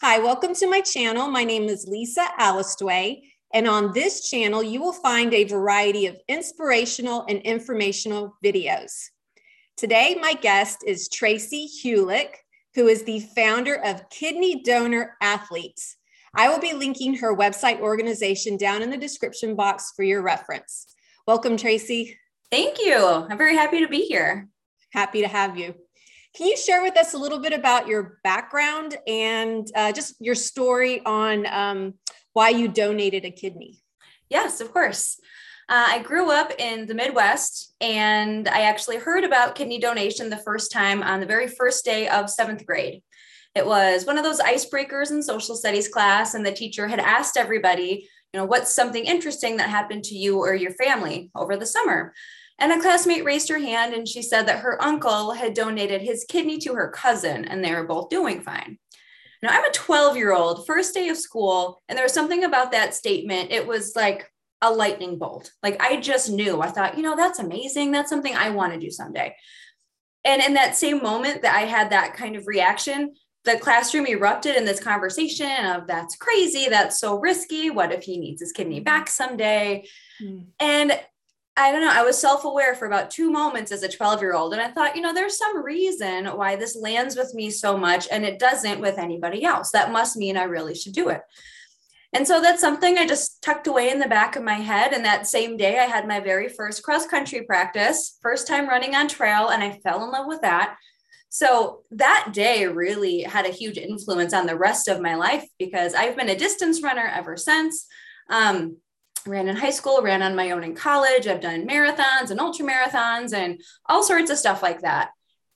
Hi, welcome to my channel. My name is Lisa Alistway, and on this channel, you will find a variety of inspirational and informational videos. Today, my guest is Tracey Hulick, who is the founder of Kidney Donor Athletes. I will be linking her website organization down in the description box for your reference. Welcome, Tracey. Thank you. I'm very happy to be here. Happy to have you. Can you share with us a little bit about your background and uh, just your story on um, why you donated a kidney? Yes, of course. Uh, I grew up in the Midwest and I actually heard about kidney donation the first time on the very first day of seventh grade. It was one of those icebreakers in social studies class, and the teacher had asked everybody, you know, what's something interesting that happened to you or your family over the summer? And a classmate raised her hand and she said that her uncle had donated his kidney to her cousin and they were both doing fine. Now, I'm a 12 year old, first day of school, and there was something about that statement. It was like a lightning bolt. Like I just knew, I thought, you know, that's amazing. That's something I want to do someday. And in that same moment that I had that kind of reaction, the classroom erupted in this conversation of that's crazy, that's so risky. What if he needs his kidney back someday? Mm. And I don't know. I was self aware for about two moments as a 12 year old. And I thought, you know, there's some reason why this lands with me so much and it doesn't with anybody else. That must mean I really should do it. And so that's something I just tucked away in the back of my head. And that same day, I had my very first cross country practice, first time running on trail, and I fell in love with that. So that day really had a huge influence on the rest of my life because I've been a distance runner ever since. Um, ran in high school, ran on my own in college. I've done marathons and ultra marathons and all sorts of stuff like that.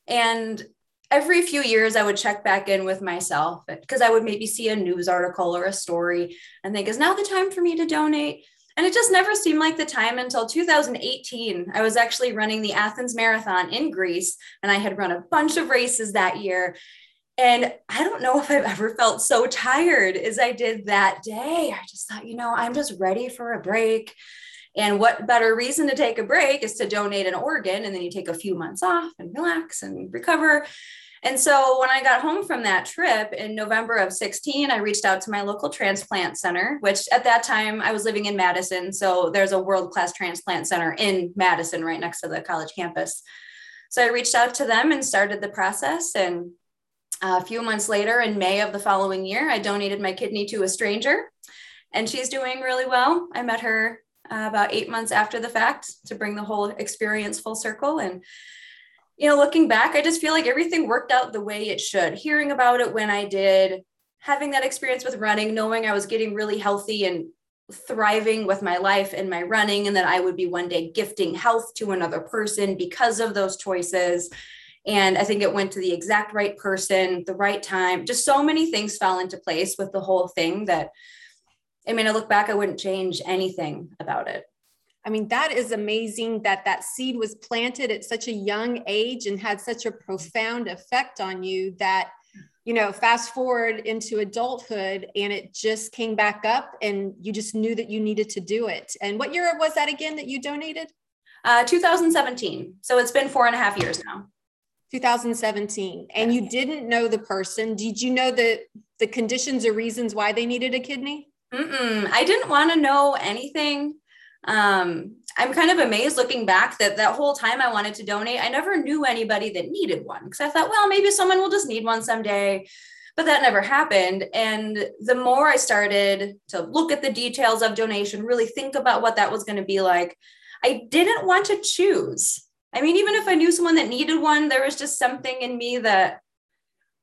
And every few years, I would check back in with myself because I would maybe see a news article or a story and think, is now the time for me to donate? And it just never seemed like the time until 2018. I was actually running the Athens Marathon in Greece, and I had run a bunch of races that year. And I don't know if I've ever felt so tired as I did that day. I just thought, you know, I'm just ready for a break. And what better reason to take a break is to donate an organ and then you take a few months off and relax and recover. And so when I got home from that trip in November of 16, I reached out to my local transplant center, which at that time I was living in Madison. So there's a world class transplant center in Madison right next to the college campus. So I reached out to them and started the process. And a few months later, in May of the following year, I donated my kidney to a stranger, and she's doing really well. I met her uh, about eight months after the fact to bring the whole experience full circle. And, you know, looking back, I just feel like everything worked out the way it should. Hearing about it when I did, having that experience with running, knowing I was getting really healthy and thriving with my life and my running, and that I would be one day gifting health to another person because of those choices and I think it went to the exact right person, the right time. Just so many things fell into place with the whole thing that, I mean, I look back, I wouldn't change anything about it. I mean, that is amazing that that seed was planted at such a young age and had such a profound effect on you that, you know, fast forward into adulthood and it just came back up and you just knew that you needed to do it. And what year was that again that you donated? Uh, 2017. So it's been four and a half years now. 2017 and you didn't know the person. Did you know the the conditions or reasons why they needed a kidney? Mm-mm. i didn't want to know anything. Um, i'm kind of amazed looking back that that whole time i wanted to donate i never knew anybody that needed one because i thought well maybe someone will just need one someday but that never happened. And the more i started to look at the details of donation really think about what that was going to be like i didn't want to choose I mean, even if I knew someone that needed one, there was just something in me that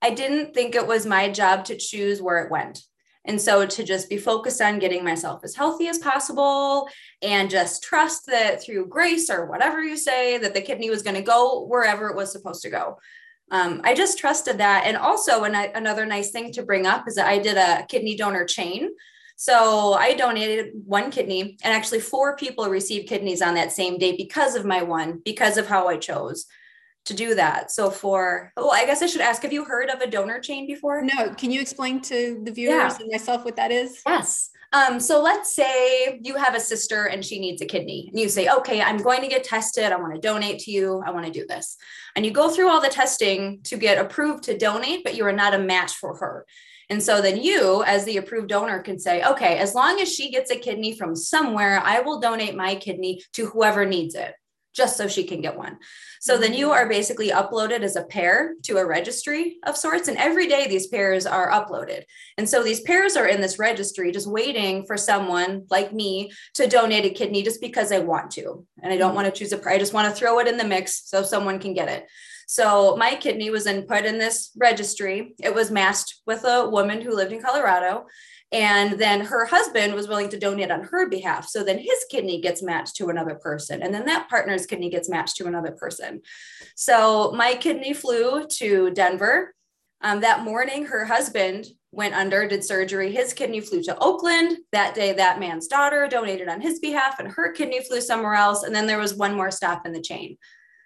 I didn't think it was my job to choose where it went. And so to just be focused on getting myself as healthy as possible and just trust that through grace or whatever you say, that the kidney was going to go wherever it was supposed to go. Um, I just trusted that. And also, and I, another nice thing to bring up is that I did a kidney donor chain. So I donated one kidney, and actually, four people received kidneys on that same day because of my one, because of how I chose to do that. So for well, I guess I should ask, have you heard of a donor chain before? No. Can you explain to the viewers yeah. and myself what that is? Yes. Um, so let's say you have a sister and she needs a kidney, and you say, okay, I'm going to get tested. I want to donate to you. I want to do this. And you go through all the testing to get approved to donate, but you are not a match for her. And so then you, as the approved donor, can say, okay, as long as she gets a kidney from somewhere, I will donate my kidney to whoever needs it just so she can get one. So then you are basically uploaded as a pair to a registry of sorts. And every day these pairs are uploaded. And so these pairs are in this registry just waiting for someone like me to donate a kidney just because I want to. And I don't mm-hmm. want to choose a pair. I just want to throw it in the mix so someone can get it. So my kidney was input in this registry. It was matched with a woman who lived in Colorado. And then her husband was willing to donate on her behalf. So then his kidney gets matched to another person. And then that partner's kidney gets matched to another person. So my kidney flew to Denver. Um, that morning, her husband went under, did surgery. His kidney flew to Oakland. That day, that man's daughter donated on his behalf, and her kidney flew somewhere else. And then there was one more stop in the chain.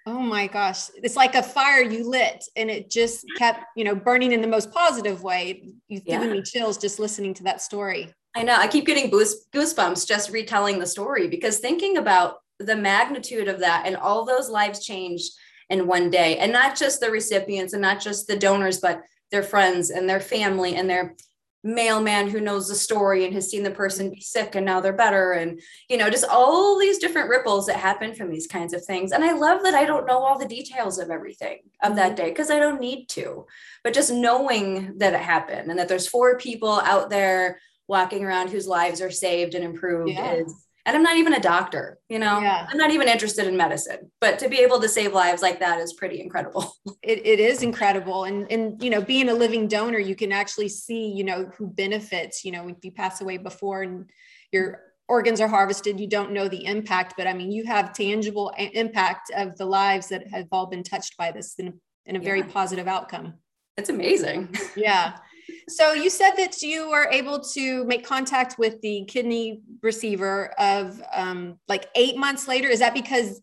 Oh my gosh. It's like a fire you lit and it just kept, you know, burning in the most positive way. You've yeah. given me chills just listening to that story. I know. I keep getting goosebumps just retelling the story because thinking about the magnitude of that and all those lives changed in one day and not just the recipients and not just the donors, but their friends and their family and their mailman who knows the story and has seen the person be sick and now they're better and you know just all these different ripples that happen from these kinds of things and i love that i don't know all the details of everything of that mm-hmm. day because i don't need to but just knowing that it happened and that there's four people out there walking around whose lives are saved and improved yeah. is and I'm not even a doctor, you know, yeah. I'm not even interested in medicine, but to be able to save lives like that is pretty incredible. It, it is incredible. And, and, you know, being a living donor, you can actually see, you know, who benefits, you know, if you pass away before and your organs are harvested, you don't know the impact, but I mean, you have tangible impact of the lives that have all been touched by this in, in a very yeah. positive outcome. It's amazing. Yeah. So you said that you were able to make contact with the kidney receiver of um, like eight months later. Is that because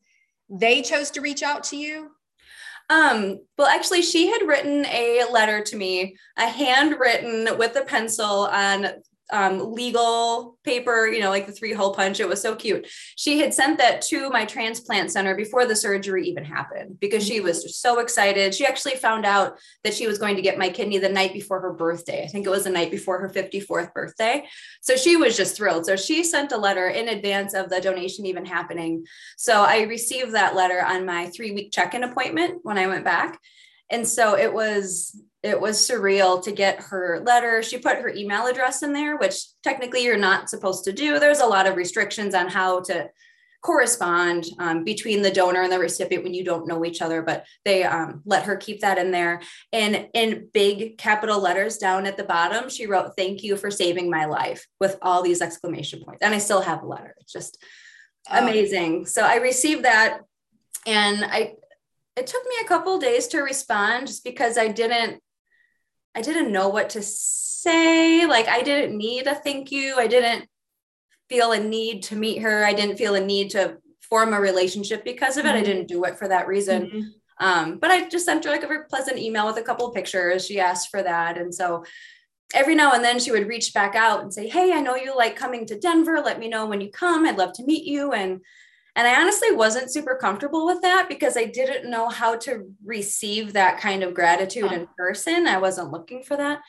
they chose to reach out to you? Um, well, actually, she had written a letter to me, a handwritten with a pencil on um, legal paper, you know, like the three hole punch. It was so cute. She had sent that to my transplant center before the surgery even happened because she was just so excited. She actually found out that she was going to get my kidney the night before her birthday. I think it was the night before her 54th birthday. So she was just thrilled. So she sent a letter in advance of the donation even happening. So I received that letter on my three week check in appointment when I went back. And so it was it was surreal to get her letter. She put her email address in there, which technically you're not supposed to do. There's a lot of restrictions on how to correspond um, between the donor and the recipient when you don't know each other, but they um, let her keep that in there. And in big capital letters down at the bottom, she wrote, Thank you for saving my life with all these exclamation points. And I still have the letter. It's just oh. amazing. So I received that and I it took me a couple days to respond just because I didn't I didn't know what to say. Like I didn't need a thank you. I didn't feel a need to meet her. I didn't feel a need to form a relationship because of it. Mm-hmm. I didn't do it for that reason. Mm-hmm. Um, but I just sent her like a very pleasant email with a couple of pictures. She asked for that. And so every now and then she would reach back out and say, Hey, I know you like coming to Denver. Let me know when you come. I'd love to meet you. And and I honestly wasn't super comfortable with that because I didn't know how to receive that kind of gratitude in person. I wasn't looking for that.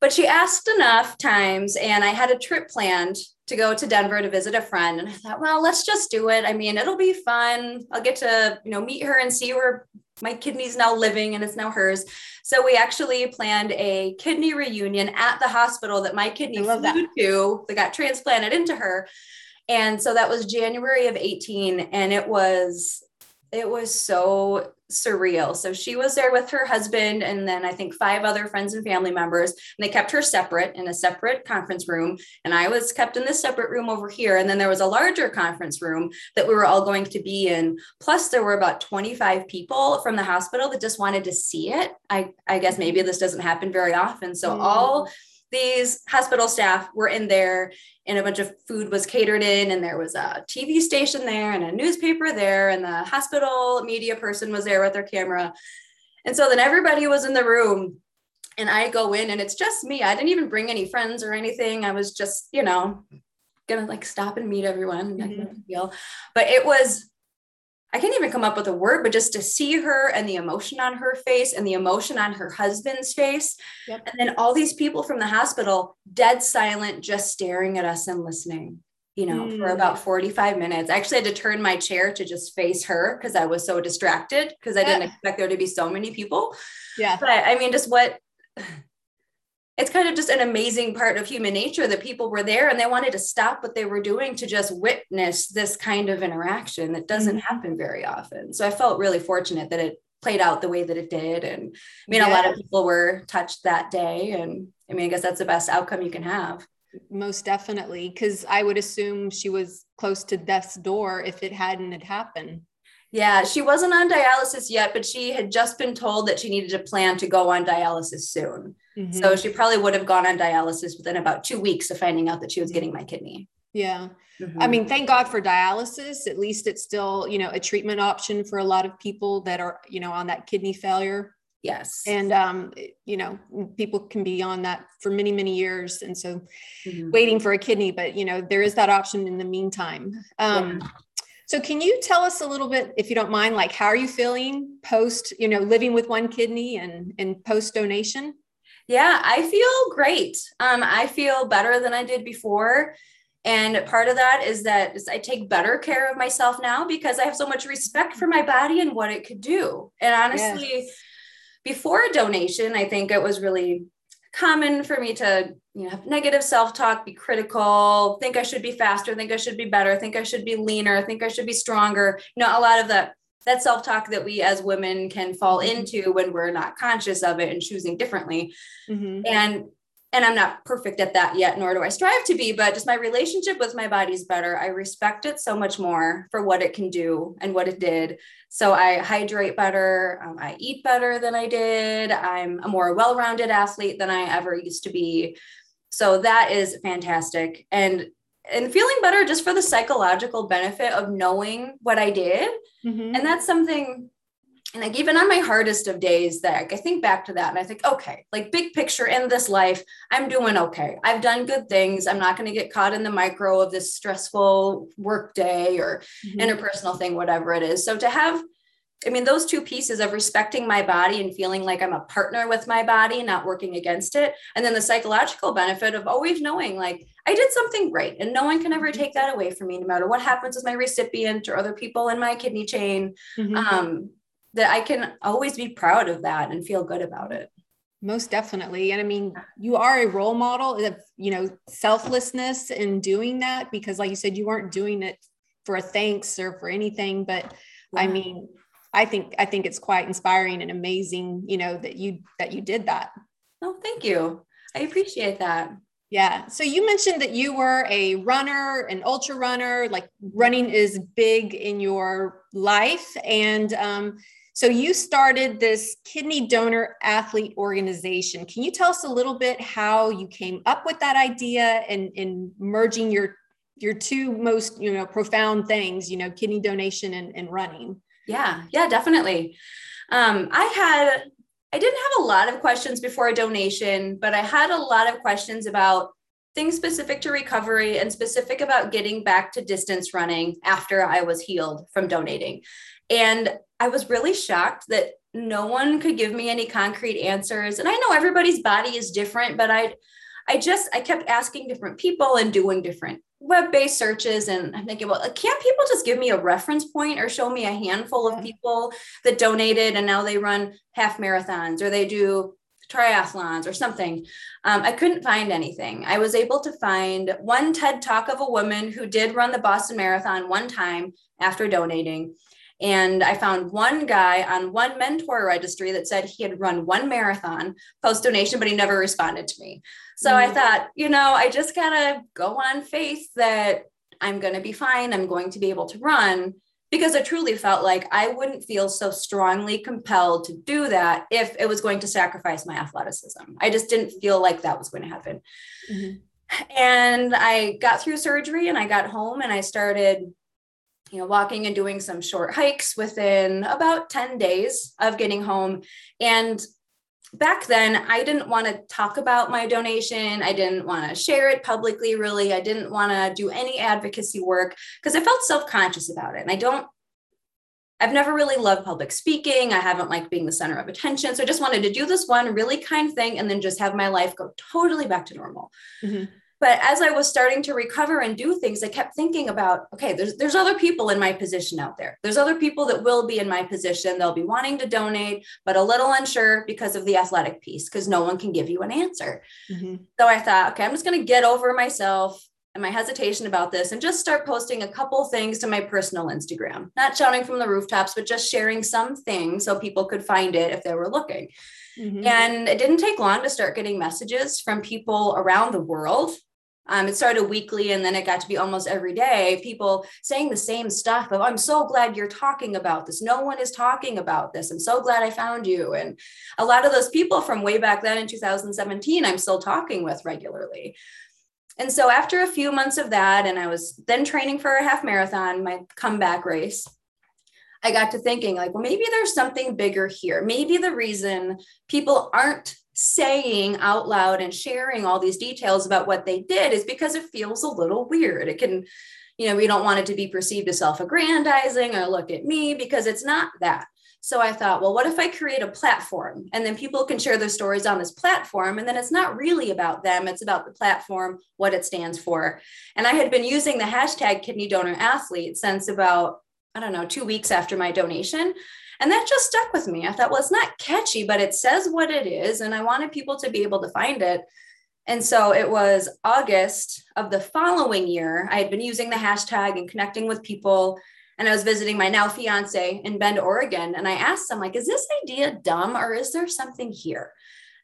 But she asked enough times, and I had a trip planned to go to Denver to visit a friend. And I thought, well, let's just do it. I mean, it'll be fun. I'll get to, you know, meet her and see where my kidney's now living and it's now hers. So we actually planned a kidney reunion at the hospital that my kidney flew that. to that got transplanted into her. And so that was January of 18 and it was it was so surreal. So she was there with her husband and then I think five other friends and family members. And they kept her separate in a separate conference room. And I was kept in this separate room over here. And then there was a larger conference room that we were all going to be in. Plus, there were about 25 people from the hospital that just wanted to see it. I, I guess maybe this doesn't happen very often. So mm. all these hospital staff were in there and a bunch of food was catered in and there was a tv station there and a newspaper there and the hospital media person was there with their camera. And so then everybody was in the room and i go in and it's just me. I didn't even bring any friends or anything. I was just you know gonna like stop and meet everyone mm-hmm. but it was I can't even come up with a word, but just to see her and the emotion on her face and the emotion on her husband's face. Yep. And then all these people from the hospital, dead silent, just staring at us and listening, you know, mm. for about 45 minutes. I actually had to turn my chair to just face her because I was so distracted because I didn't expect there to be so many people. Yeah. But I mean, just what it's kind of just an amazing part of human nature that people were there and they wanted to stop what they were doing to just witness this kind of interaction that doesn't mm-hmm. happen very often. So I felt really fortunate that it played out the way that it did. And I mean, yeah. a lot of people were touched that day. And I mean, I guess that's the best outcome you can have. Most definitely. Cause I would assume she was close to death's door if it hadn't had happened. Yeah, she wasn't on dialysis yet, but she had just been told that she needed to plan to go on dialysis soon. Mm-hmm. So she probably would have gone on dialysis within about two weeks of finding out that she was getting my kidney. Yeah. Mm-hmm. I mean, thank God for dialysis. At least it's still, you know, a treatment option for a lot of people that are, you know, on that kidney failure. Yes. And, um, you know, people can be on that for many, many years. And so mm-hmm. waiting for a kidney, but, you know, there is that option in the meantime. Um, yeah. So can you tell us a little bit, if you don't mind, like how are you feeling post, you know, living with one kidney and, and post donation? Yeah, I feel great. Um, I feel better than I did before. And part of that is that I take better care of myself now because I have so much respect for my body and what it could do. And honestly, yes. before a donation, I think it was really common for me to you know have negative self-talk be critical think i should be faster think i should be better think i should be leaner think i should be stronger. You know a lot of the that self-talk that we as women can fall mm-hmm. into when we're not conscious of it and choosing differently. Mm-hmm. and and i'm not perfect at that yet nor do i strive to be but just my relationship with my body is better. I respect it so much more for what it can do and what it did. So i hydrate better um, i eat better than i did. I'm a more well-rounded athlete than i ever used to be so that is fantastic and and feeling better just for the psychological benefit of knowing what I did. Mm-hmm. And that's something, and like even on my hardest of days, that I think back to that and I think, okay, like big picture in this life, I'm doing okay. I've done good things. I'm not going to get caught in the micro of this stressful work day or mm-hmm. interpersonal thing, whatever it is. So to have I mean, those two pieces of respecting my body and feeling like I'm a partner with my body, not working against it. And then the psychological benefit of always knowing, like, I did something great and no one can ever take that away from me, no matter what happens with my recipient or other people in my kidney chain. Mm-hmm. Um, that I can always be proud of that and feel good about it. Most definitely. And I mean, you are a role model of, you know, selflessness in doing that because, like you said, you weren't doing it for a thanks or for anything. But. I mean, I think I think it's quite inspiring and amazing, you know, that you that you did that. Oh, thank you. I appreciate that. Yeah. So you mentioned that you were a runner, an ultra runner, like running is big in your life. And um, so you started this kidney donor athlete organization. Can you tell us a little bit how you came up with that idea and, and merging your your two most you know profound things, you know, kidney donation and, and running? Yeah, yeah, definitely. Um, I had I didn't have a lot of questions before a donation, but I had a lot of questions about things specific to recovery and specific about getting back to distance running after I was healed from donating. And I was really shocked that no one could give me any concrete answers. And I know everybody's body is different, but I I just I kept asking different people and doing different web-based searches. And i'm thinking well can't people just give me a reference point or show me a handful of people that donated and now they run half marathons or they do triathlons or something? Um, i couldn't find anything. I was able to find one ted talk of a woman who did run the boston marathon one time after donating and I found one guy on one mentor registry that said he had run one marathon post donation, but he never responded to me. So mm-hmm. I thought, you know, I just gotta go on faith that I'm going to be fine. I'm going to be able to run because I truly felt like I wouldn't feel so strongly compelled to do that if it was going to sacrifice my athleticism. I just didn't feel like that was going to happen. Mm-hmm. And I got through surgery and I got home and I started you know, walking and doing some short hikes within about 10 days of getting home. And back then, I didn't want to talk about my donation. I didn't want to share it publicly, really. I didn't want to do any advocacy work because I felt self conscious about it. And I don't I've never really loved public speaking. I haven't liked being the center of attention. So I just wanted to do this one really kind thing and then just have my life go totally back to normal. Mm-hmm. But as I was starting to recover and do things, I kept thinking about, okay, there's there's other people in my position out there. There's other people that will be in my position. They'll be wanting to donate, but a little unsure because of the athletic piece, because no one can give you an answer. Mm-hmm. So I thought, okay, I'm just going to get over myself and my hesitation about this and just start posting a couple things to my personal Instagram. Not shouting from the rooftops, but just sharing some things so people could find it if they were looking. Mm-hmm. And it didn't take long to start getting messages from people around the world. Um, it started weekly and then it got to be almost every day. People saying the same stuff of, I'm so glad you're talking about this. No one is talking about this. I'm so glad I found you. And a lot of those people from way back then in 2017, I'm still talking with regularly. And so after a few months of that, and I was then training for a half marathon, my comeback race, I got to thinking, like, well, maybe there's something bigger here. Maybe the reason people aren't saying out loud and sharing all these details about what they did is because it feels a little weird. It can, you know, we don't want it to be perceived as self aggrandizing or look at me because it's not that. So I thought, well, what if I create a platform and then people can share their stories on this platform? And then it's not really about them, it's about the platform, what it stands for. And I had been using the hashtag kidney donor athlete since about, I don't know, two weeks after my donation. And that just stuck with me. I thought, well, it's not catchy, but it says what it is. And I wanted people to be able to find it. And so it was August of the following year. I had been using the hashtag and connecting with people and I was visiting my now fiance in Bend, Oregon. And I asked him, like, is this idea dumb or is there something here?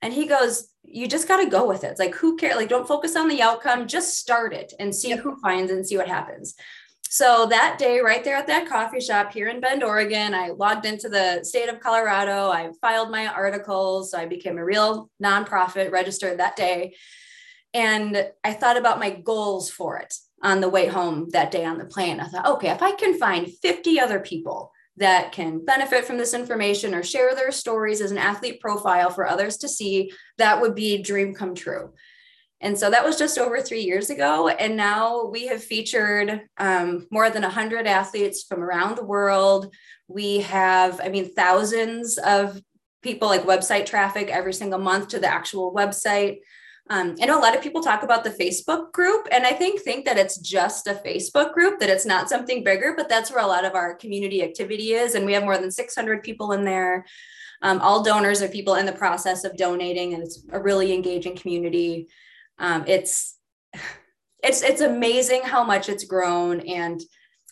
And he goes, you just got to go with it. It's like, who cares? Like, don't focus on the outcome, just start it and see yep. who finds and see what happens. So that day, right there at that coffee shop here in Bend, Oregon, I logged into the state of Colorado. I filed my articles. So I became a real nonprofit registered that day. And I thought about my goals for it on the way home that day on the plane. I thought, okay, if I can find 50 other people that can benefit from this information or share their stories as an athlete profile for others to see, that would be a dream come true. And so that was just over three years ago. And now we have featured um, more than 100 athletes from around the world. We have, I mean, thousands of people like website traffic every single month to the actual website. Um, I know a lot of people talk about the Facebook group, and I think think that it's just a Facebook group, that it's not something bigger, but that's where a lot of our community activity is. And we have more than 600 people in there. Um, all donors are people in the process of donating, and it's a really engaging community. Um, it's it's it's amazing how much it's grown, and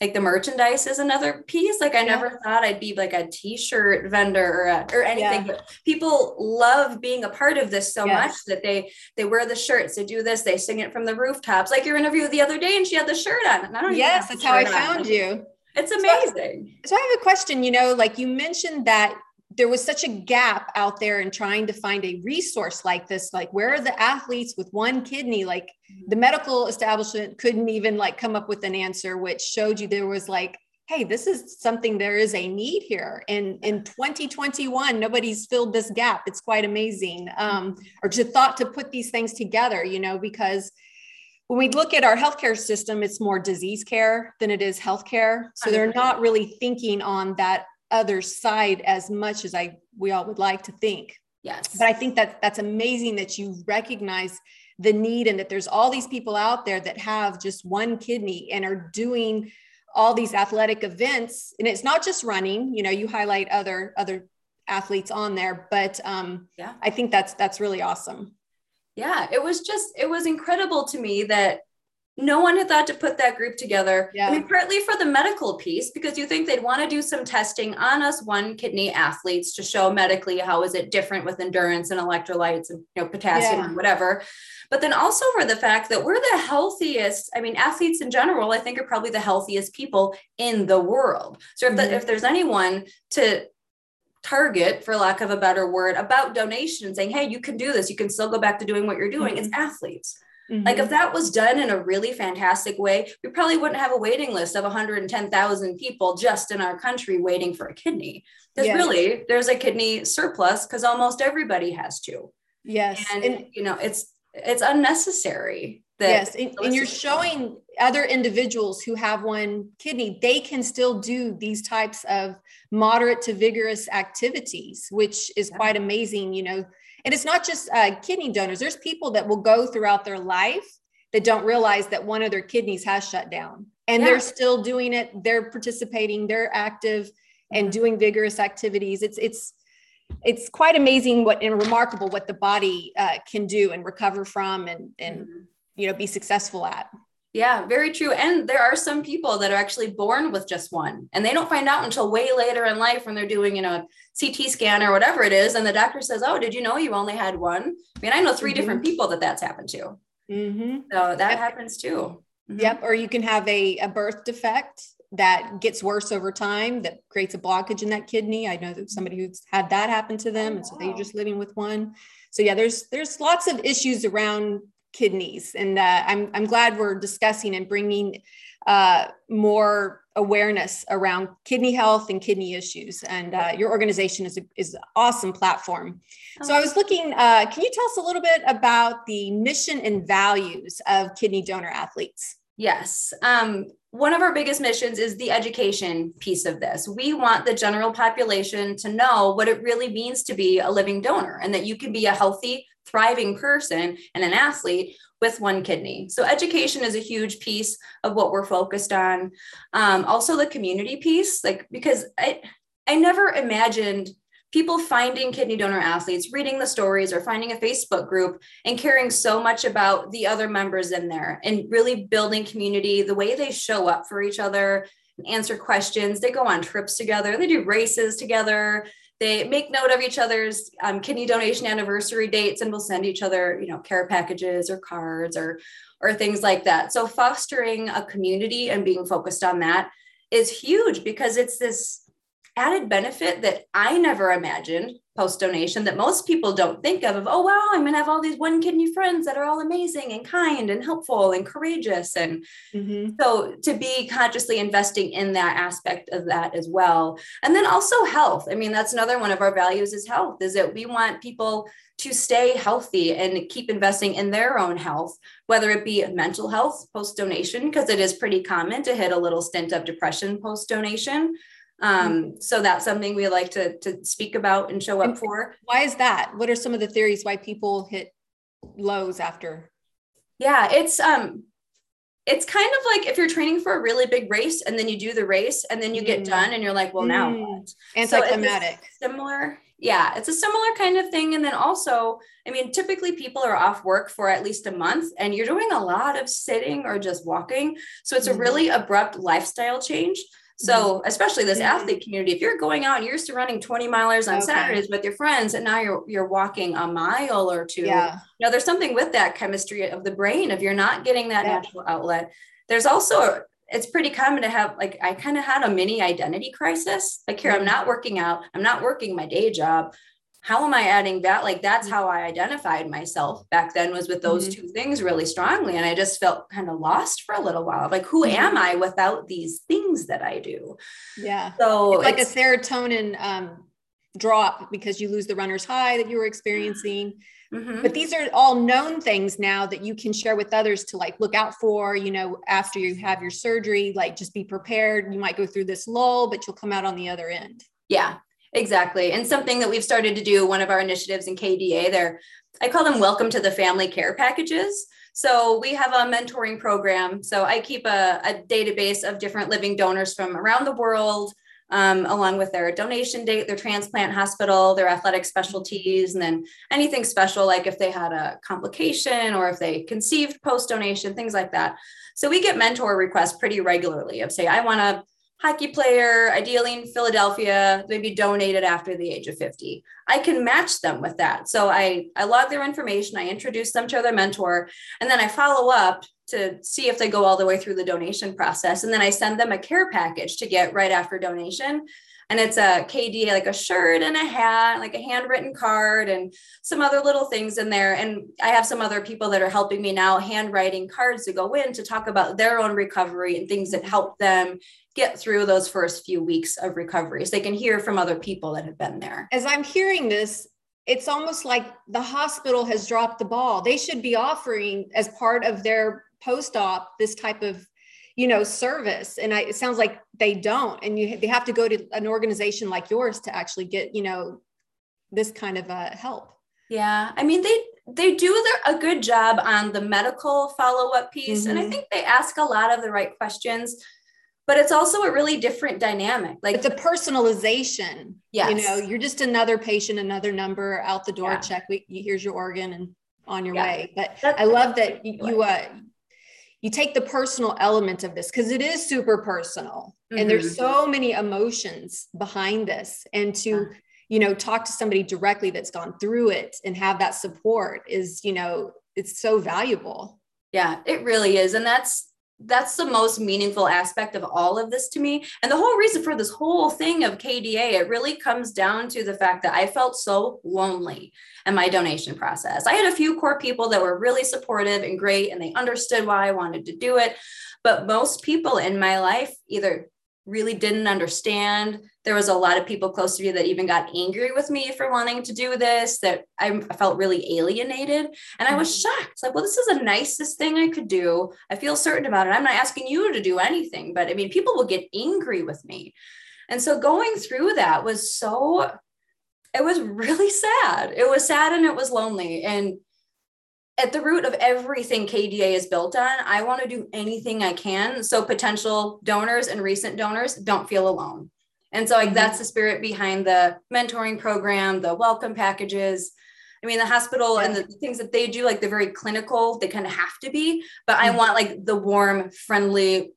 like the merchandise is another piece. Like I yeah. never thought I'd be like a t-shirt vendor or, a, or anything, yeah. but people love being a part of this so yes. much that they they wear the shirts, they do this, they sing it from the rooftops. Like your interview the other day, and she had the shirt on. And I don't yes, that's how I found on. you. It's amazing. So, so I have a question. You know, like you mentioned that there was such a gap out there in trying to find a resource like this like where are the athletes with one kidney? Like the medical establishment couldn't even like come up with an answer which showed you there was like hey this is something there is a need here. And in 2021 nobody's filled this gap. It's quite amazing. Um, or just thought to put these things together you know because when we look at our healthcare system, it's more disease care than it is healthcare. So they're not really thinking on that other side as much as I we all would like to think. Yes. But I think that that's amazing that you recognize the need and that there's all these people out there that have just one kidney and are doing all these athletic events and it's not just running you know you highlight other other athletes on there but um yeah i think that's that's really awesome yeah it was just it was incredible to me that no one had thought to put that group together. Yeah. I mean, partly for the medical piece, because you think they'd want to do some testing on us one kidney athletes to show medically how is it different with endurance and electrolytes and you know potassium yeah. and whatever. But then also for the fact that we're the healthiest, I mean, athletes in general, I think are probably the healthiest people in the world. So if, mm-hmm. the, if there's anyone to target, for lack of a better word, about donation and saying, hey, you can do this, you can still go back to doing what you're doing, mm-hmm. it's athletes. Mm-hmm. Like if that was done in a really fantastic way, we probably wouldn't have a waiting list of 110,000 people just in our country waiting for a kidney. Because yes. really, there's a kidney surplus because almost everybody has two. Yes, and, and you know it's it's unnecessary. That yes and, and, you're showing other individuals who have one kidney they can still do these types of moderate to vigorous activities which is yeah. quite amazing you know and it's not just uh, kidney donors there's people that will go throughout their life that don't realize that one of their kidneys has shut down and yeah. they're still doing it they're participating they're active and mm-hmm. doing vigorous activities it's it's it's quite amazing what and remarkable what the body uh, can do and recover from and and mm-hmm. you know be successful at yeah very true and there are some people that are actually born with just one and they don't find out until way later in life when they're doing you know ct scan or whatever it is and the doctor says oh did you know you only had one i mean i know 3 mm-hmm. different people that that's happened to mm-hmm. so that yep. happens too mm-hmm. yep or you can have a, a birth defect that gets worse over time that creates a blockage in that kidney i know that somebody who's had that happen to them and so they're just living with one so yeah there's there's lots of issues around kidneys and uh, I'm, I'm glad we're discussing and bringing uh, more awareness around kidney health and kidney issues and uh, your organization is, a, is an awesome platform so i was looking uh, can you tell us a little bit about the mission and values of kidney donor athletes Yes. Um, one of our biggest missions is the education piece of this. We want the general population to know what it really means to be a living donor and that you can be a healthy, thriving person and an athlete with one kidney. So, education is a huge piece of what we're focused on. Um, also, the community piece, like, because I, I never imagined people finding kidney donor athletes, reading the stories or finding a Facebook group and caring so much about the other members in there and really building community, the way they show up for each other, answer questions. They go on trips together, they do races together. They make note of each other's um, kidney donation anniversary dates and will send each other, you know, care packages or cards or or things like that. So fostering a community and being focused on that is huge because it's this added benefit that I never imagined post donation that most people don't think of of oh wow i'm going to have all these one kidney friends that are all amazing and kind and helpful and courageous and mm-hmm. so to be consciously investing in that aspect of that as well and then also health i mean that's another one of our values is health is that we want people to stay healthy and keep investing in their own health whether it be mental health post donation because it is pretty common to hit a little stint of depression post donation. Um, so that's something we like to, to speak about and show up for. Why is that? What are some of the theories why people hit lows after? Yeah, it's um it's kind of like if you're training for a really big race and then you do the race and then you get mm. done and you're like, well, now mm. Anticlimactic. So similar. Yeah, it's a similar kind of thing. And then also, I mean, typically people are off work for at least a month and you're doing a lot of sitting or just walking. So it's mm. a really abrupt lifestyle change. So, mm-hmm. especially this mm-hmm. athlete community, if you're going out and you're used to running 20 milers on okay. Saturdays with your friends, and now you're you're walking a mile or two, yeah. you know, there's something with that chemistry of the brain. If you're not getting that yeah. natural outlet, there's also it's pretty common to have like I kind of had a mini identity crisis. Like here, mm-hmm. I'm not working out, I'm not working my day job how am I adding that? Like that's how I identified myself back then was with those mm-hmm. two things really strongly. And I just felt kind of lost for a little while. Like, who mm-hmm. am I without these things that I do? Yeah. So it's like it's, a serotonin um, drop because you lose the runner's high that you were experiencing. Mm-hmm. But these are all known things now that you can share with others to like look out for, you know, after you have your surgery, like just be prepared. You might go through this lull, but you'll come out on the other end. Yeah. Exactly. And something that we've started to do, one of our initiatives in KDA, there, I call them welcome to the family care packages. So we have a mentoring program. So I keep a, a database of different living donors from around the world, um, along with their donation date, their transplant hospital, their athletic specialties, and then anything special, like if they had a complication or if they conceived post donation, things like that. So we get mentor requests pretty regularly of say, I want to hockey player, ideally in Philadelphia, maybe donated after the age of 50. I can match them with that. So I, I log their information, I introduce them to their mentor, and then I follow up to see if they go all the way through the donation process. And then I send them a care package to get right after donation and it's a KDA, like a shirt and a hat, like a handwritten card, and some other little things in there. And I have some other people that are helping me now handwriting cards to go in to talk about their own recovery and things that help them get through those first few weeks of recovery so they can hear from other people that have been there. As I'm hearing this, it's almost like the hospital has dropped the ball. They should be offering as part of their post-op this type of you know service. And I, it sounds like they don't. And you they have to go to an organization like yours to actually get you know this kind of uh, help. Yeah. I mean they they do their, a good job on the medical follow-up piece. Mm-hmm. and i mm-hmm. think they ask a lot of the right questions but it's also a really different dynamic. Like it's a personalization. Yeah you know you're just another patient another number out the door yeah. check. We, here's your organ and on your yeah. way. But That's i love that you uh you take the personal element of this because it is super personal mm-hmm. and there's mm-hmm. so many emotions behind this and to yeah. you know talk to somebody directly that's gone through it and have that support is you know it's so valuable yeah it really is and that's that's the most meaningful aspect of all of this to me. And the whole reason for this whole thing of KDA, it really comes down to the fact that I felt so lonely in my donation process. I had a few core people that were really supportive and great, and they understood why I wanted to do it. But most people in my life either really didn't understand. There was a lot of people close to me that even got angry with me for wanting to do this, that I felt really alienated. And I was mm-hmm. shocked. Like, well, this is the nicest thing I could do. I feel certain about it. I'm not asking you to do anything, but I mean, people will get angry with me. And so going through that was so, it was really sad. It was sad and it was lonely. And at the root of everything KDA is built on, I want to do anything I can so potential donors and recent donors don't feel alone. And so like mm-hmm. that's the spirit behind the mentoring program, the welcome packages. I mean, the hospital yeah. and the things that they do, like they're very clinical, they kind of have to be, but mm-hmm. I want like the warm, friendly,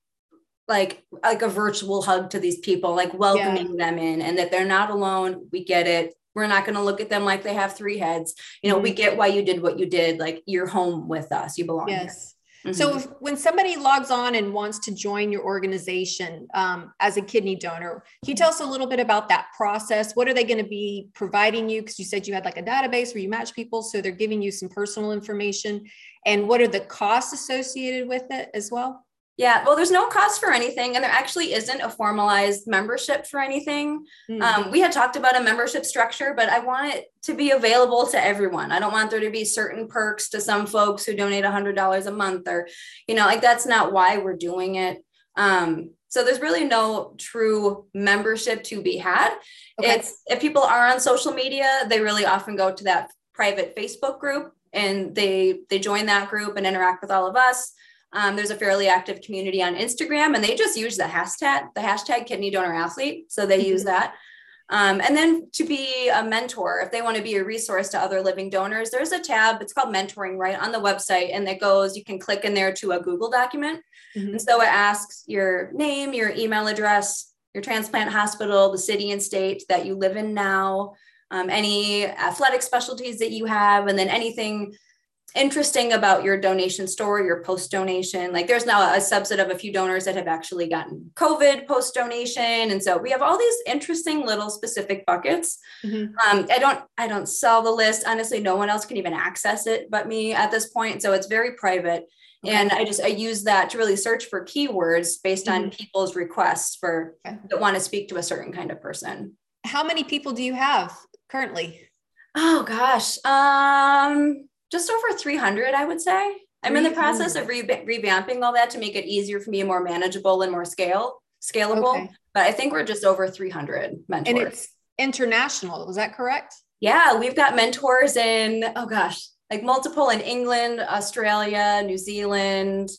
like like a virtual hug to these people, like welcoming yeah. them in and that they're not alone. We get it. We're not going to look at them like they have three heads. You know, mm-hmm. we get why you did what you did. Like you're home with us. You belong. Yes. Mm-hmm. So if, when somebody logs on and wants to join your organization um, as a kidney donor, can you tell us a little bit about that process? What are they going to be providing you? Because you said you had like a database where you match people, so they're giving you some personal information. And what are the costs associated with it as well? Yeah, well, there's no cost for anything, and there actually isn't a formalized membership for anything. Mm-hmm. Um, we had talked about a membership structure, but I want it to be available to everyone. I don't want there to be certain perks to some folks who donate $100 a month, or, you know, like that's not why we're doing it. Um, so there's really no true membership to be had. Okay. It's if people are on social media, they really often go to that private Facebook group and they they join that group and interact with all of us um, there's a fairly active community on Instagram, and they just use the hashtag the hashtag kidney donor athlete. So they mm-hmm. use that. Um, and then to be a mentor, if they want to be a resource to other living donors, there's a tab. It's called mentoring right on the website, and it goes. You can click in there to a Google document, mm-hmm. and so it asks your name, your email address, your transplant hospital, the city and state that you live in now, um, any athletic specialties that you have, and then anything interesting about your donation story, your post donation. Like there's now a subset of a few donors that have actually gotten COVID post donation, and so we have all these interesting little specific buckets. Mm-hmm. Um, I don't I don't sell the list. Honestly, no one else can even access it but me at this point, so it's very private. Okay. And I just I use that to really search for keywords based mm-hmm. on people's requests for okay. that want to speak to a certain kind of person. How many people do you have currently? Oh gosh. Um just over 300, I would say. I'm in the process of re- revamping all that to make it easier for me and more manageable and more scale scalable. Okay. But I think we're just over 300 mentors. And it's international. Was that correct? Yeah, we've got mentors in, oh gosh, like multiple in England, Australia, New Zealand,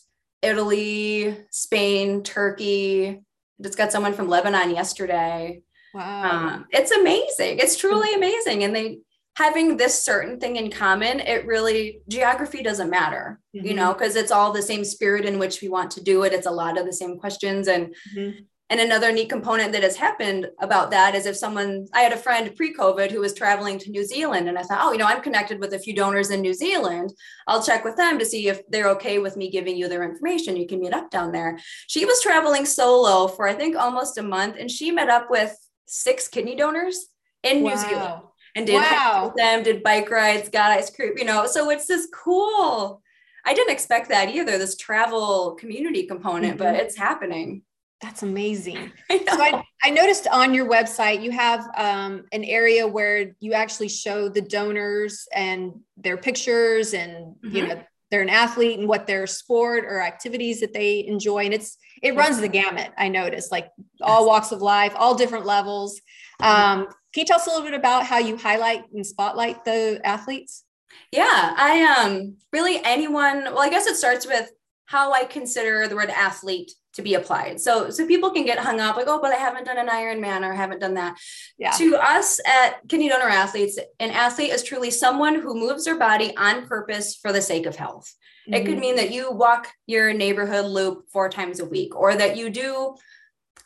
Italy, Spain, Turkey. Just got someone from Lebanon yesterday. Wow. Um, it's amazing. It's truly amazing. And they having this certain thing in common, it really geography doesn't matter, mm-hmm. you know, because it's all the same spirit in which we want to do it. It's a lot of the same questions. And mm-hmm. and another neat component that has happened about that is if someone I had a friend pre-COVID who was traveling to New Zealand and I thought, oh, you know, I'm connected with a few donors in New Zealand. I'll check with them to see if they're okay with me giving you their information. You can meet up down there. She was traveling solo for I think almost a month and she met up with six kidney donors in wow. New Zealand and did wow. them, did bike rides, got ice cream, you know. So it's this cool. I didn't expect that either, this travel community component, mm-hmm. but it's happening. That's amazing. I so I, I, noticed on your website you have um, an area where you actually show the donors and their pictures and mm-hmm. you know they're an athlete and what their sport or activities that they enjoy and it's it runs the gamut i noticed like all walks of life all different levels mm-hmm. um, can you tell us a little bit about how you highlight and spotlight the athletes yeah i um really anyone well i guess it starts with how i consider the word athlete to be applied. So so people can get hung up like, oh, but I haven't done an Ironman or I haven't done that. Yeah. To us at Kidney Donor Athletes, an athlete is truly someone who moves their body on purpose for the sake of health. Mm-hmm. It could mm-hmm. mean that you walk your neighborhood loop four times a week, or that you do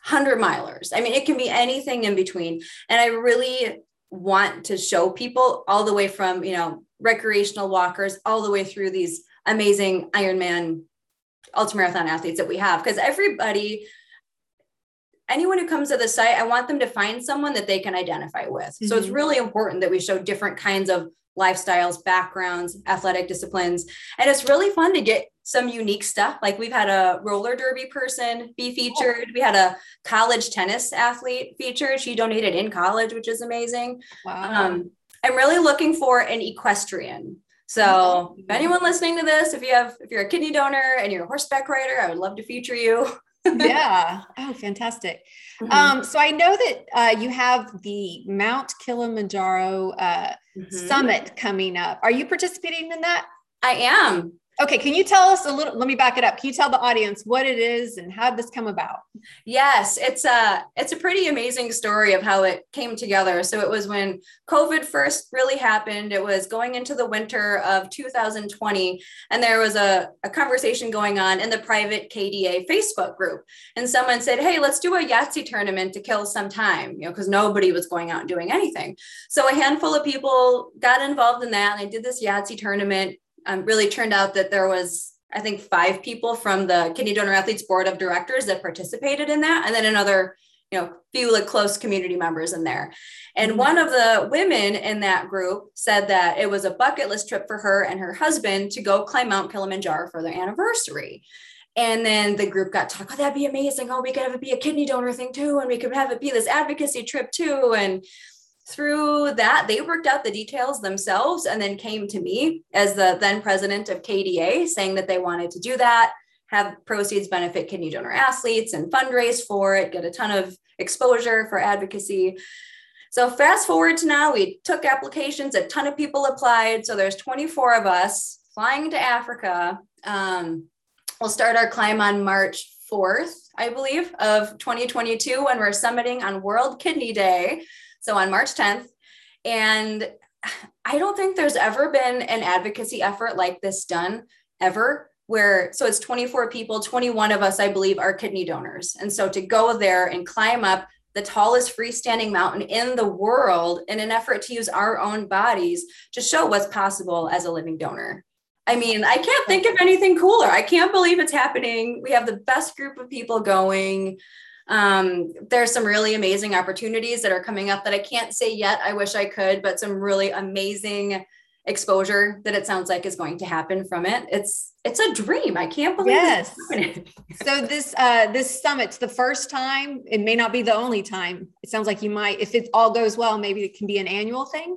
100 milers. I mean, it can be anything in between. And I really want to show people all the way from, you know, recreational walkers all the way through these amazing Ironman ultramarathon athletes that we have because everybody anyone who comes to the site i want them to find someone that they can identify with mm-hmm. so it's mm-hmm. really important that we show different kinds of lifestyles backgrounds athletic disciplines and it's really fun to get some unique stuff. Like we've had a roller derby person be featured. We had a college tennis athlete featured. She donated in college which is amazing. Wow. um, i'm really looking for an equestrian. So if anyone listening to this, if you have if you're a kidney donor and you're a horseback rider, I would love to feature you. yeah. Oh, fantastic. Mm-hmm. Um, so I know that uh, you have the Mount Kilimanjaro uh, mm-hmm. summit coming up. Are you participating in that? I am. Okay, can you tell us a little? Let me back it up. Can you tell the audience what it is and how this come about? Yes, it's a it's a pretty amazing story of how it came together. So it was when COVID first really happened. It was going into the winter of 2020, and there was a, a conversation going on in the private KDA Facebook group. And someone said, Hey, let's do a Yahtzee tournament to kill some time, you know, because nobody was going out and doing anything. So a handful of people got involved in that. And I did this Yahtzee tournament um, really turned out that there was I think five people from the Kidney Donor Athletes Board of Directors that participated in that, and then another, you know, few like close community members in there. And mm-hmm. one of the women in that group said that it was a bucket list trip for her and her husband to go climb Mount Kilimanjaro for their anniversary. And then the group got talk, oh, that'd be amazing. Oh, we could have it be a kidney donor thing too, and we could have it be this advocacy trip too. And through that, they worked out the details themselves and then came to me as the then president of KDA saying that they wanted to do that, have proceeds benefit kidney donor athletes and fundraise for it, get a ton of exposure for advocacy. So fast forward to now, we took applications, a ton of people applied. So there's 24 of us flying to Africa. Um, we'll start our climb on March 4th, I believe, of 2022 when we're summiting on World Kidney Day so on March 10th. And I don't think there's ever been an advocacy effort like this done ever where so it's 24 people 21 of us i believe are kidney donors. And so to go there and climb up the tallest freestanding mountain in the world in an effort to use our own bodies to show what's possible as a living donor. I mean i can't think of anything cooler. I can't believe it's happening. We have the best group of people going um, there's some really amazing opportunities that are coming up that I can't say yet. I wish I could, but some really amazing exposure that it sounds like is going to happen from it. It's it's a dream. I can't believe yes. so this uh this summit's the first time. It may not be the only time. It sounds like you might, if it all goes well, maybe it can be an annual thing.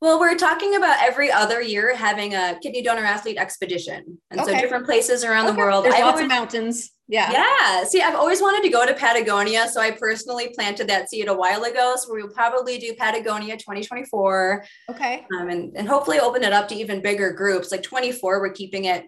Well, we're talking about every other year having a kidney donor athlete expedition. And okay. so different places around okay. the world. There's I lots always, of mountains. Yeah. Yeah. See, I've always wanted to go to Patagonia. So I personally planted that seed a while ago. So we will probably do Patagonia 2024. Okay. Um, and, and hopefully open it up to even bigger groups. Like 24, we're keeping it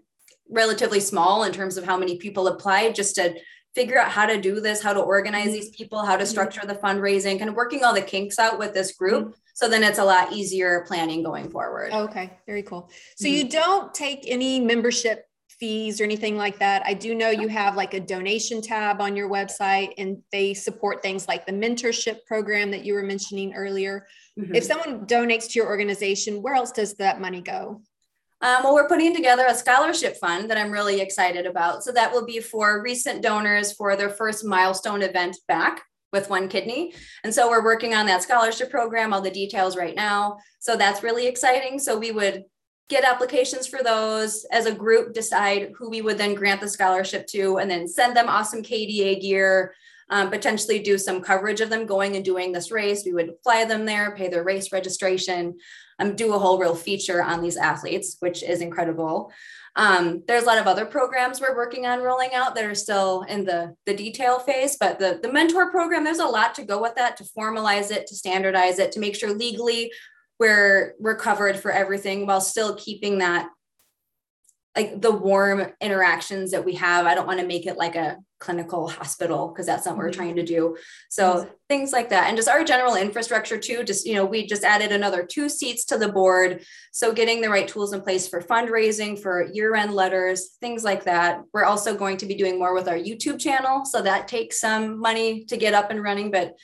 relatively small in terms of how many people applied just to figure out how to do this, how to organize mm-hmm. these people, how to mm-hmm. structure the fundraising, kind of working all the kinks out with this group. Mm-hmm. So then it's a lot easier planning going forward. Okay, very cool. So mm-hmm. you don't take any membership fees or anything like that. I do know you have like a donation tab on your website and they support things like the mentorship program that you were mentioning earlier. Mm-hmm. If someone donates to your organization, where else does that money go? Um, well, we're putting together a scholarship fund that I'm really excited about. So that will be for recent donors for their first milestone event back with one kidney. And so we're working on that scholarship program, all the details right now. So that's really exciting. So we would get applications for those as a group, decide who we would then grant the scholarship to, and then send them awesome KDA gear, um, potentially do some coverage of them going and doing this race. We would fly them there, pay their race registration, um, do a whole real feature on these athletes, which is incredible. Um, there's a lot of other programs we're working on rolling out that are still in the, the detail phase, but the, the mentor program, there's a lot to go with that to formalize it, to standardize it, to make sure legally we're, we're covered for everything while still keeping that like the warm interactions that we have. I don't want to make it like a clinical hospital because that's not what we're mm-hmm. trying to do. So things like that. And just our general infrastructure too, just, you know, we just added another two seats to the board. So getting the right tools in place for fundraising, for year end letters, things like that. We're also going to be doing more with our YouTube channel. So that takes some money to get up and running, but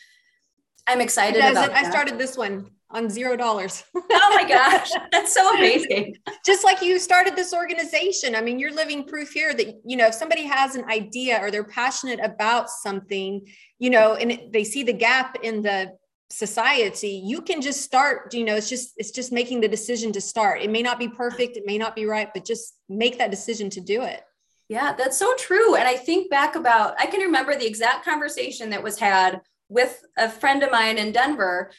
I'm excited about I started this one on zero dollars. oh my gosh, that's so amazing. Just like you started this organization. I mean, you're living proof here that, you know, if somebody has an idea or they're passionate about something, you know, and they see the gap in the society, you can just start, you know, it's just, it's just making the decision to start. It may not be perfect, it may not be right, but just make that decision to do it. Yeah, that's so true. And I think back about, I can remember the exact conversation that was had with a friend of mine in Denver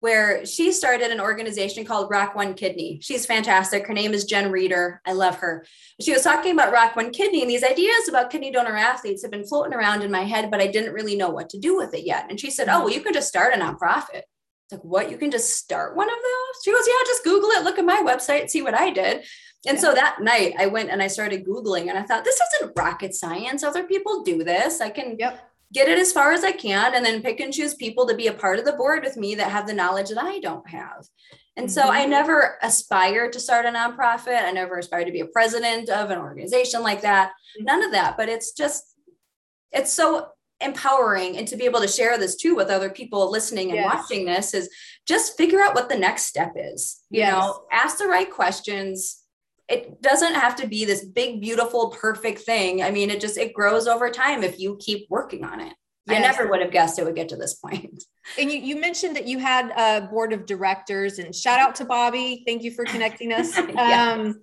where she started an organization called Rock One Kidney. She's fantastic. Her name is Jen Reeder. I love her. She was talking about Rock One Kidney, and these ideas about kidney donor athletes have been floating around in my head, but I didn't really know what to do with it yet. And she said, Oh, well, you can just start a nonprofit. It's like, what? You can just start one of those? She goes, Yeah, just Google it, look at my website, see what I did. And yeah. so that night I went and I started Googling and I thought, this isn't rocket science. Other people do this. I can yep get it as far as I can and then pick and choose people to be a part of the board with me that have the knowledge that I don't have. And mm-hmm. so I mm-hmm. never aspired to start a nonprofit. I never aspired to be a president of an organization like that. Mm-hmm. None of that. But it's just, it's so empowering and to be able to share this too with other people listening and yes. watching this is just figure out what the next step is. You yes. know, ask the right questions, it doesn't have to be this big beautiful perfect thing. I mean it just it grows over time if you keep working on it. Yes. i never would have guessed it would get to this point and you, you mentioned that you had a board of directors and shout out to bobby thank you for connecting us yeah. um,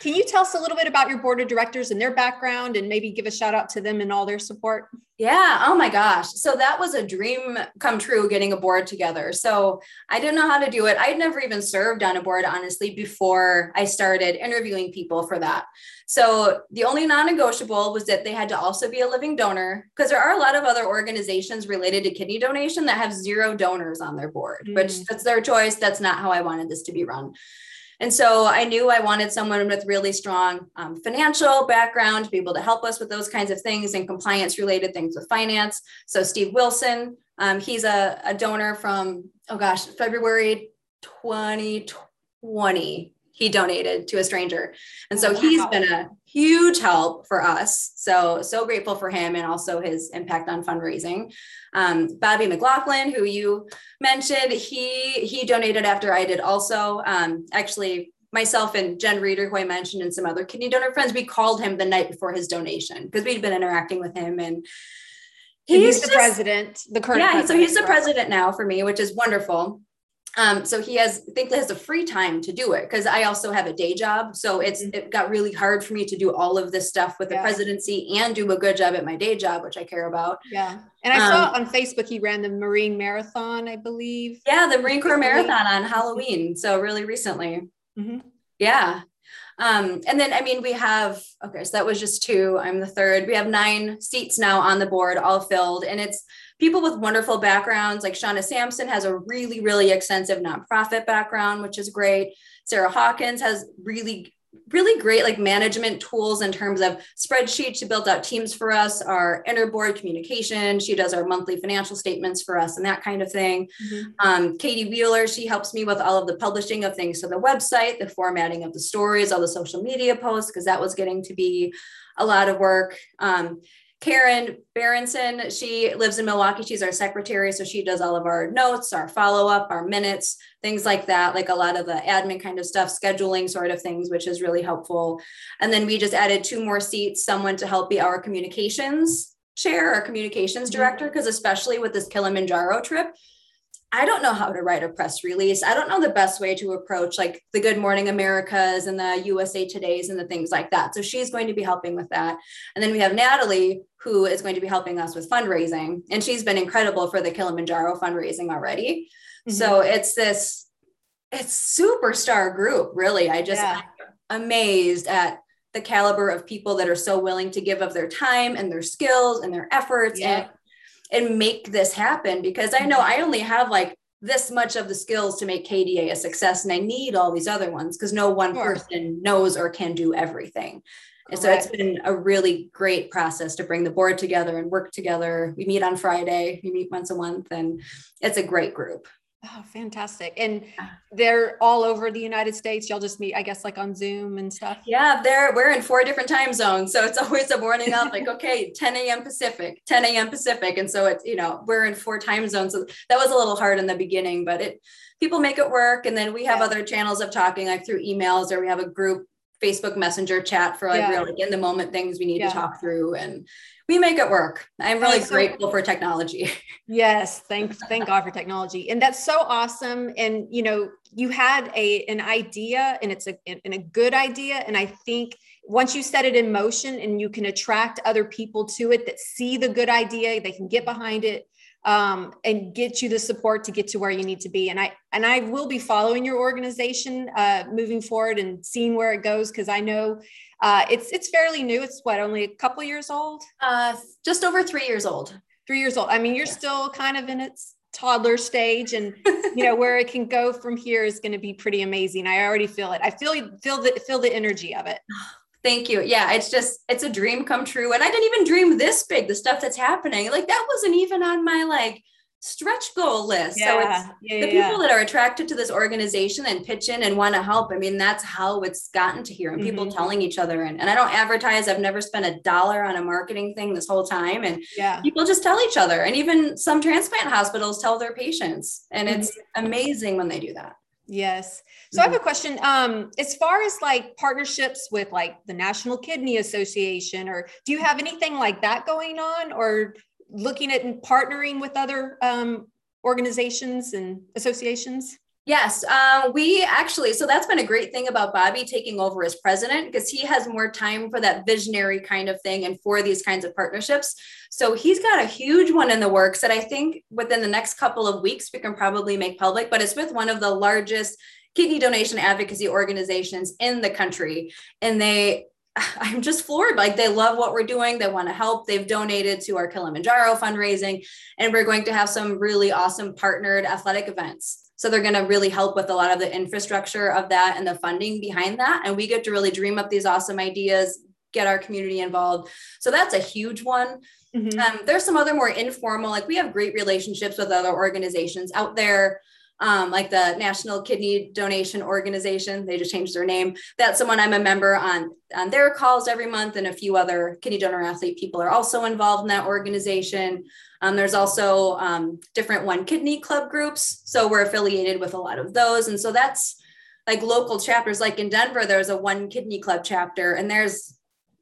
can you tell us a little bit about your board of directors and their background and maybe give a shout out to them and all their support yeah. Oh my gosh. So that was a dream come true getting a board together. So I didn't know how to do it. I'd never even served on a board, honestly, before I started interviewing people for that. So the only non negotiable was that they had to also be a living donor because there are a lot of other organizations related to kidney donation that have zero donors on their board, mm. which that's their choice. That's not how I wanted this to be run. And so I knew I wanted someone with really strong um, financial background to be able to help us with those kinds of things and compliance related things with finance. So Steve Wilson, um, he's a, a donor from, oh gosh, February 2020 he donated to a stranger. And so oh, wow. he's been a huge help for us. So, so grateful for him and also his impact on fundraising. Um, Bobby McLaughlin, who you mentioned, he, he donated after I did also. Um, actually, myself and Jen Reeder, who I mentioned, and some other kidney donor friends, we called him the night before his donation because we'd been interacting with him and he's, he's the president, the current. Yeah, so he's the president now for me, which is wonderful. Um, so he has thankfully has the free time to do it because I also have a day job. So it's mm-hmm. it got really hard for me to do all of this stuff with yeah. the presidency and do a good job at my day job, which I care about. Yeah. And I um, saw on Facebook he ran the Marine Marathon, I believe. Yeah, the Marine Corps Marathon on Halloween. So really recently. Mm-hmm. Yeah. Um, and then, I mean, we have, okay, so that was just two. I'm the third. We have nine seats now on the board, all filled. And it's people with wonderful backgrounds, like Shauna Sampson has a really, really extensive nonprofit background, which is great. Sarah Hawkins has really really great like management tools in terms of spreadsheets she built out teams for us our interboard communication she does our monthly financial statements for us and that kind of thing mm-hmm. um, katie wheeler she helps me with all of the publishing of things so the website the formatting of the stories all the social media posts because that was getting to be a lot of work um, Karen Berenson, she lives in Milwaukee. She's our secretary. So she does all of our notes, our follow up, our minutes, things like that, like a lot of the admin kind of stuff, scheduling sort of things, which is really helpful. And then we just added two more seats, someone to help be our communications chair, our communications mm-hmm. director, because especially with this Kilimanjaro trip, I don't know how to write a press release. I don't know the best way to approach like the Good Morning Americas and the USA Today's and the things like that. So she's going to be helping with that. And then we have Natalie, who is going to be helping us with fundraising. And she's been incredible for the Kilimanjaro fundraising already. Mm-hmm. So it's this, it's superstar group, really. I just yeah. amazed at the caliber of people that are so willing to give of their time and their skills and their efforts yeah. and and make this happen because I know mm-hmm. I only have like this much of the skills to make KDA a success and I need all these other ones because no one sure. person knows or can do everything. And so it's been a really great process to bring the board together and work together. We meet on Friday, we meet once a month, and it's a great group. Oh, fantastic. And they're all over the United States. Y'all just meet, I guess, like on Zoom and stuff. Yeah, they're we're in four different time zones. So it's always a morning up, like, okay, 10 a.m. Pacific, 10 a.m. Pacific. And so it's, you know, we're in four time zones. So that was a little hard in the beginning, but it people make it work. And then we have yeah. other channels of talking like through emails or we have a group Facebook Messenger chat for like yeah. real like in the moment things we need yeah. to talk through. And we make it work. I'm really so, grateful for technology. Yes, thank thank God for technology, and that's so awesome. And you know, you had a an idea, and it's a and a good idea. And I think once you set it in motion, and you can attract other people to it that see the good idea, they can get behind it um, and get you the support to get to where you need to be. And I and I will be following your organization uh, moving forward and seeing where it goes because I know uh, it's it's fairly new. It's what only a couple years old. Uh, just over three years old. Three years old. I mean, you're still kind of in its toddler stage, and you know where it can go from here is going to be pretty amazing. I already feel it. I feel feel the feel the energy of it. Thank you. Yeah, it's just it's a dream come true. And I didn't even dream this big, the stuff that's happening. Like that wasn't even on my like stretch goal list. Yeah, so it's yeah, the people yeah. that are attracted to this organization and pitch in and want to help. I mean, that's how it's gotten to here and mm-hmm. people telling each other. And, and I don't advertise, I've never spent a dollar on a marketing thing this whole time. And yeah. people just tell each other. And even some transplant hospitals tell their patients. And mm-hmm. it's amazing when they do that. Yes. So I have a question. Um, as far as like partnerships with like the National Kidney Association, or do you have anything like that going on, or looking at partnering with other um, organizations and associations? Yes, uh, we actually, so that's been a great thing about Bobby taking over as president because he has more time for that visionary kind of thing and for these kinds of partnerships. So he's got a huge one in the works that I think within the next couple of weeks we can probably make public, but it's with one of the largest kidney donation advocacy organizations in the country. And they I'm just floored. Like they love what we're doing. They want to help. They've donated to our Kilimanjaro fundraising, and we're going to have some really awesome partnered athletic events. So they're going to really help with a lot of the infrastructure of that and the funding behind that. And we get to really dream up these awesome ideas, get our community involved. So that's a huge one. Mm-hmm. Um, there's some other more informal, like we have great relationships with other organizations out there um, like the National Kidney Donation Organization. They just changed their name. That's someone I'm a member on on their calls every month, and a few other kidney donor athlete people are also involved in that organization. Um, there's also um, different One Kidney Club groups, so we're affiliated with a lot of those, and so that's like local chapters. Like in Denver, there's a One Kidney Club chapter, and there's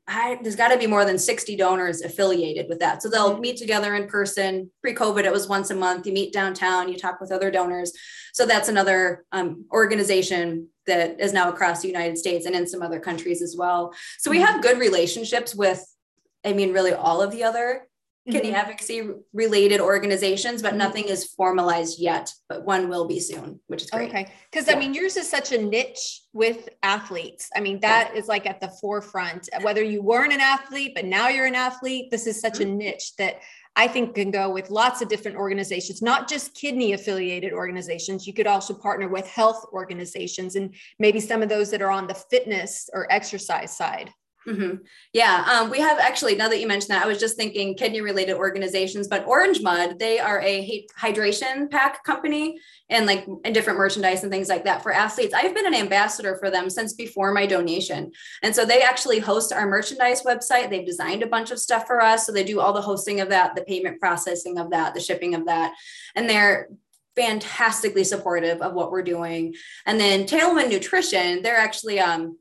I, there's got to be more than 60 donors affiliated with that. So they'll meet together in person. Pre COVID, it was once a month. You meet downtown, you talk with other donors. So that's another um, organization that is now across the United States and in some other countries as well. So we have good relationships with, I mean, really all of the other kidney mm-hmm. advocacy related organizations, but mm-hmm. nothing is formalized yet, but one will be soon, which is great. Okay. Because yeah. I mean, yours is such a niche with athletes. I mean, that yeah. is like at the forefront, whether you weren't an athlete, but now you're an athlete, this is such mm-hmm. a niche that I think can go with lots of different organizations, not just kidney affiliated organizations. You could also partner with health organizations and maybe some of those that are on the fitness or exercise side. Mm-hmm. Yeah, um, we have actually, now that you mentioned that, I was just thinking kidney related organizations, but Orange Mud, they are a hydration pack company and like and different merchandise and things like that for athletes. I've been an ambassador for them since before my donation. And so they actually host our merchandise website. They've designed a bunch of stuff for us. So they do all the hosting of that, the payment processing of that, the shipping of that. And they're fantastically supportive of what we're doing. And then Tailwind Nutrition, they're actually um,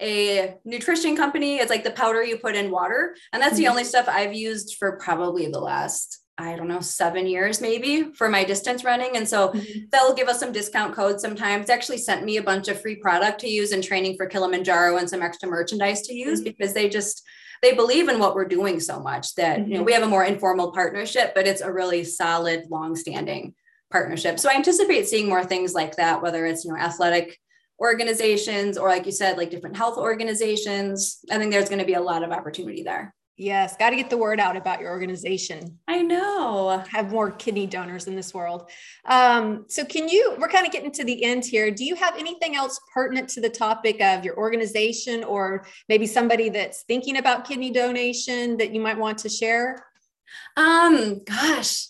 a nutrition company. It's like the powder you put in water. And that's mm-hmm. the only stuff I've used for probably the last I don't know, seven years maybe for my distance running. And so mm-hmm. they'll give us some discount codes sometimes. They actually sent me a bunch of free product to use and training for Kilimanjaro and some extra merchandise to use mm-hmm. because they just they believe in what we're doing so much that you know mm-hmm. we have a more informal partnership, but it's a really solid, long-standing partnership. So I anticipate seeing more things like that, whether it's you know athletic organizations or like you said, like different health organizations. I think there's going to be a lot of opportunity there. Yes, got to get the word out about your organization. I know. Have more kidney donors in this world. Um, so, can you? We're kind of getting to the end here. Do you have anything else pertinent to the topic of your organization, or maybe somebody that's thinking about kidney donation that you might want to share? Um, gosh,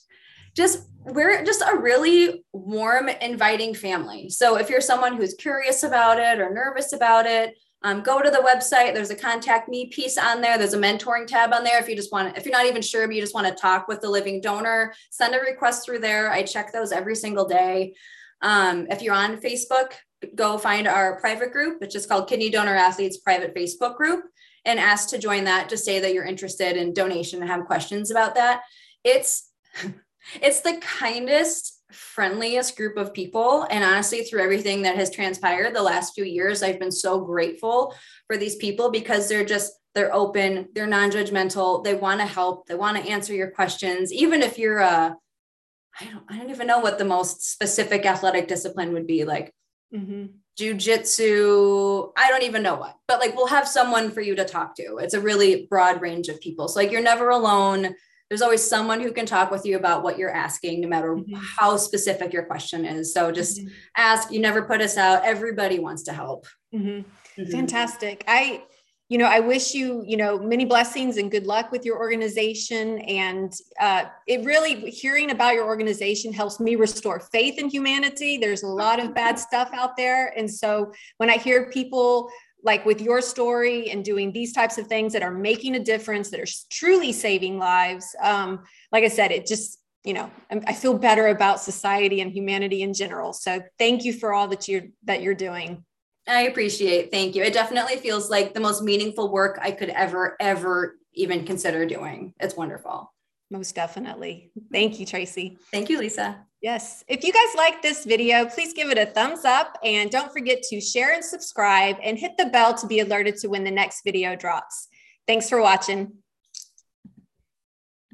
just we're just a really warm, inviting family. So, if you're someone who's curious about it or nervous about it, um, go to the website. There's a contact me piece on there. There's a mentoring tab on there. If you just want, if you're not even sure, but you just want to talk with the living donor, send a request through there. I check those every single day. Um, if you're on Facebook, go find our private group, which is called Kidney Donor Athletes Private Facebook Group, and ask to join that. Just say that you're interested in donation and have questions about that. It's it's the kindest friendliest group of people. And honestly, through everything that has transpired the last few years, I've been so grateful for these people because they're just, they're open, they're non judgmental, they want to help, they want to answer your questions. Even if you're a, I don't, I don't even know what the most specific athletic discipline would be like. Mm-hmm. Jiu-jitsu, I don't even know what, but like we'll have someone for you to talk to. It's a really broad range of people. So like you're never alone there's always someone who can talk with you about what you're asking, no matter mm-hmm. how specific your question is. So just mm-hmm. ask. You never put us out. Everybody wants to help. Mm-hmm. mm-hmm. Fantastic. I, you know, I wish you, you know, many blessings and good luck with your organization. And uh, it really, hearing about your organization helps me restore faith in humanity. There's a lot of bad stuff out there. And so when I hear people like with your story and doing these types of things that are making a difference that are truly saving lives um, like i said it just you know i feel better about society and humanity in general. So thank you for all that you're that you're doing. I appreciate thank you. It definitely feels like the most meaningful work i could ever ever even consider doing. It's wonderful. Most definitely. Thank you tracey. Thank you lisa Yes. If you guys like this video, please give it a thumbs up and don't forget to share and subscribe and hit the bell to be alerted to when the next video drops. Thanks for watching.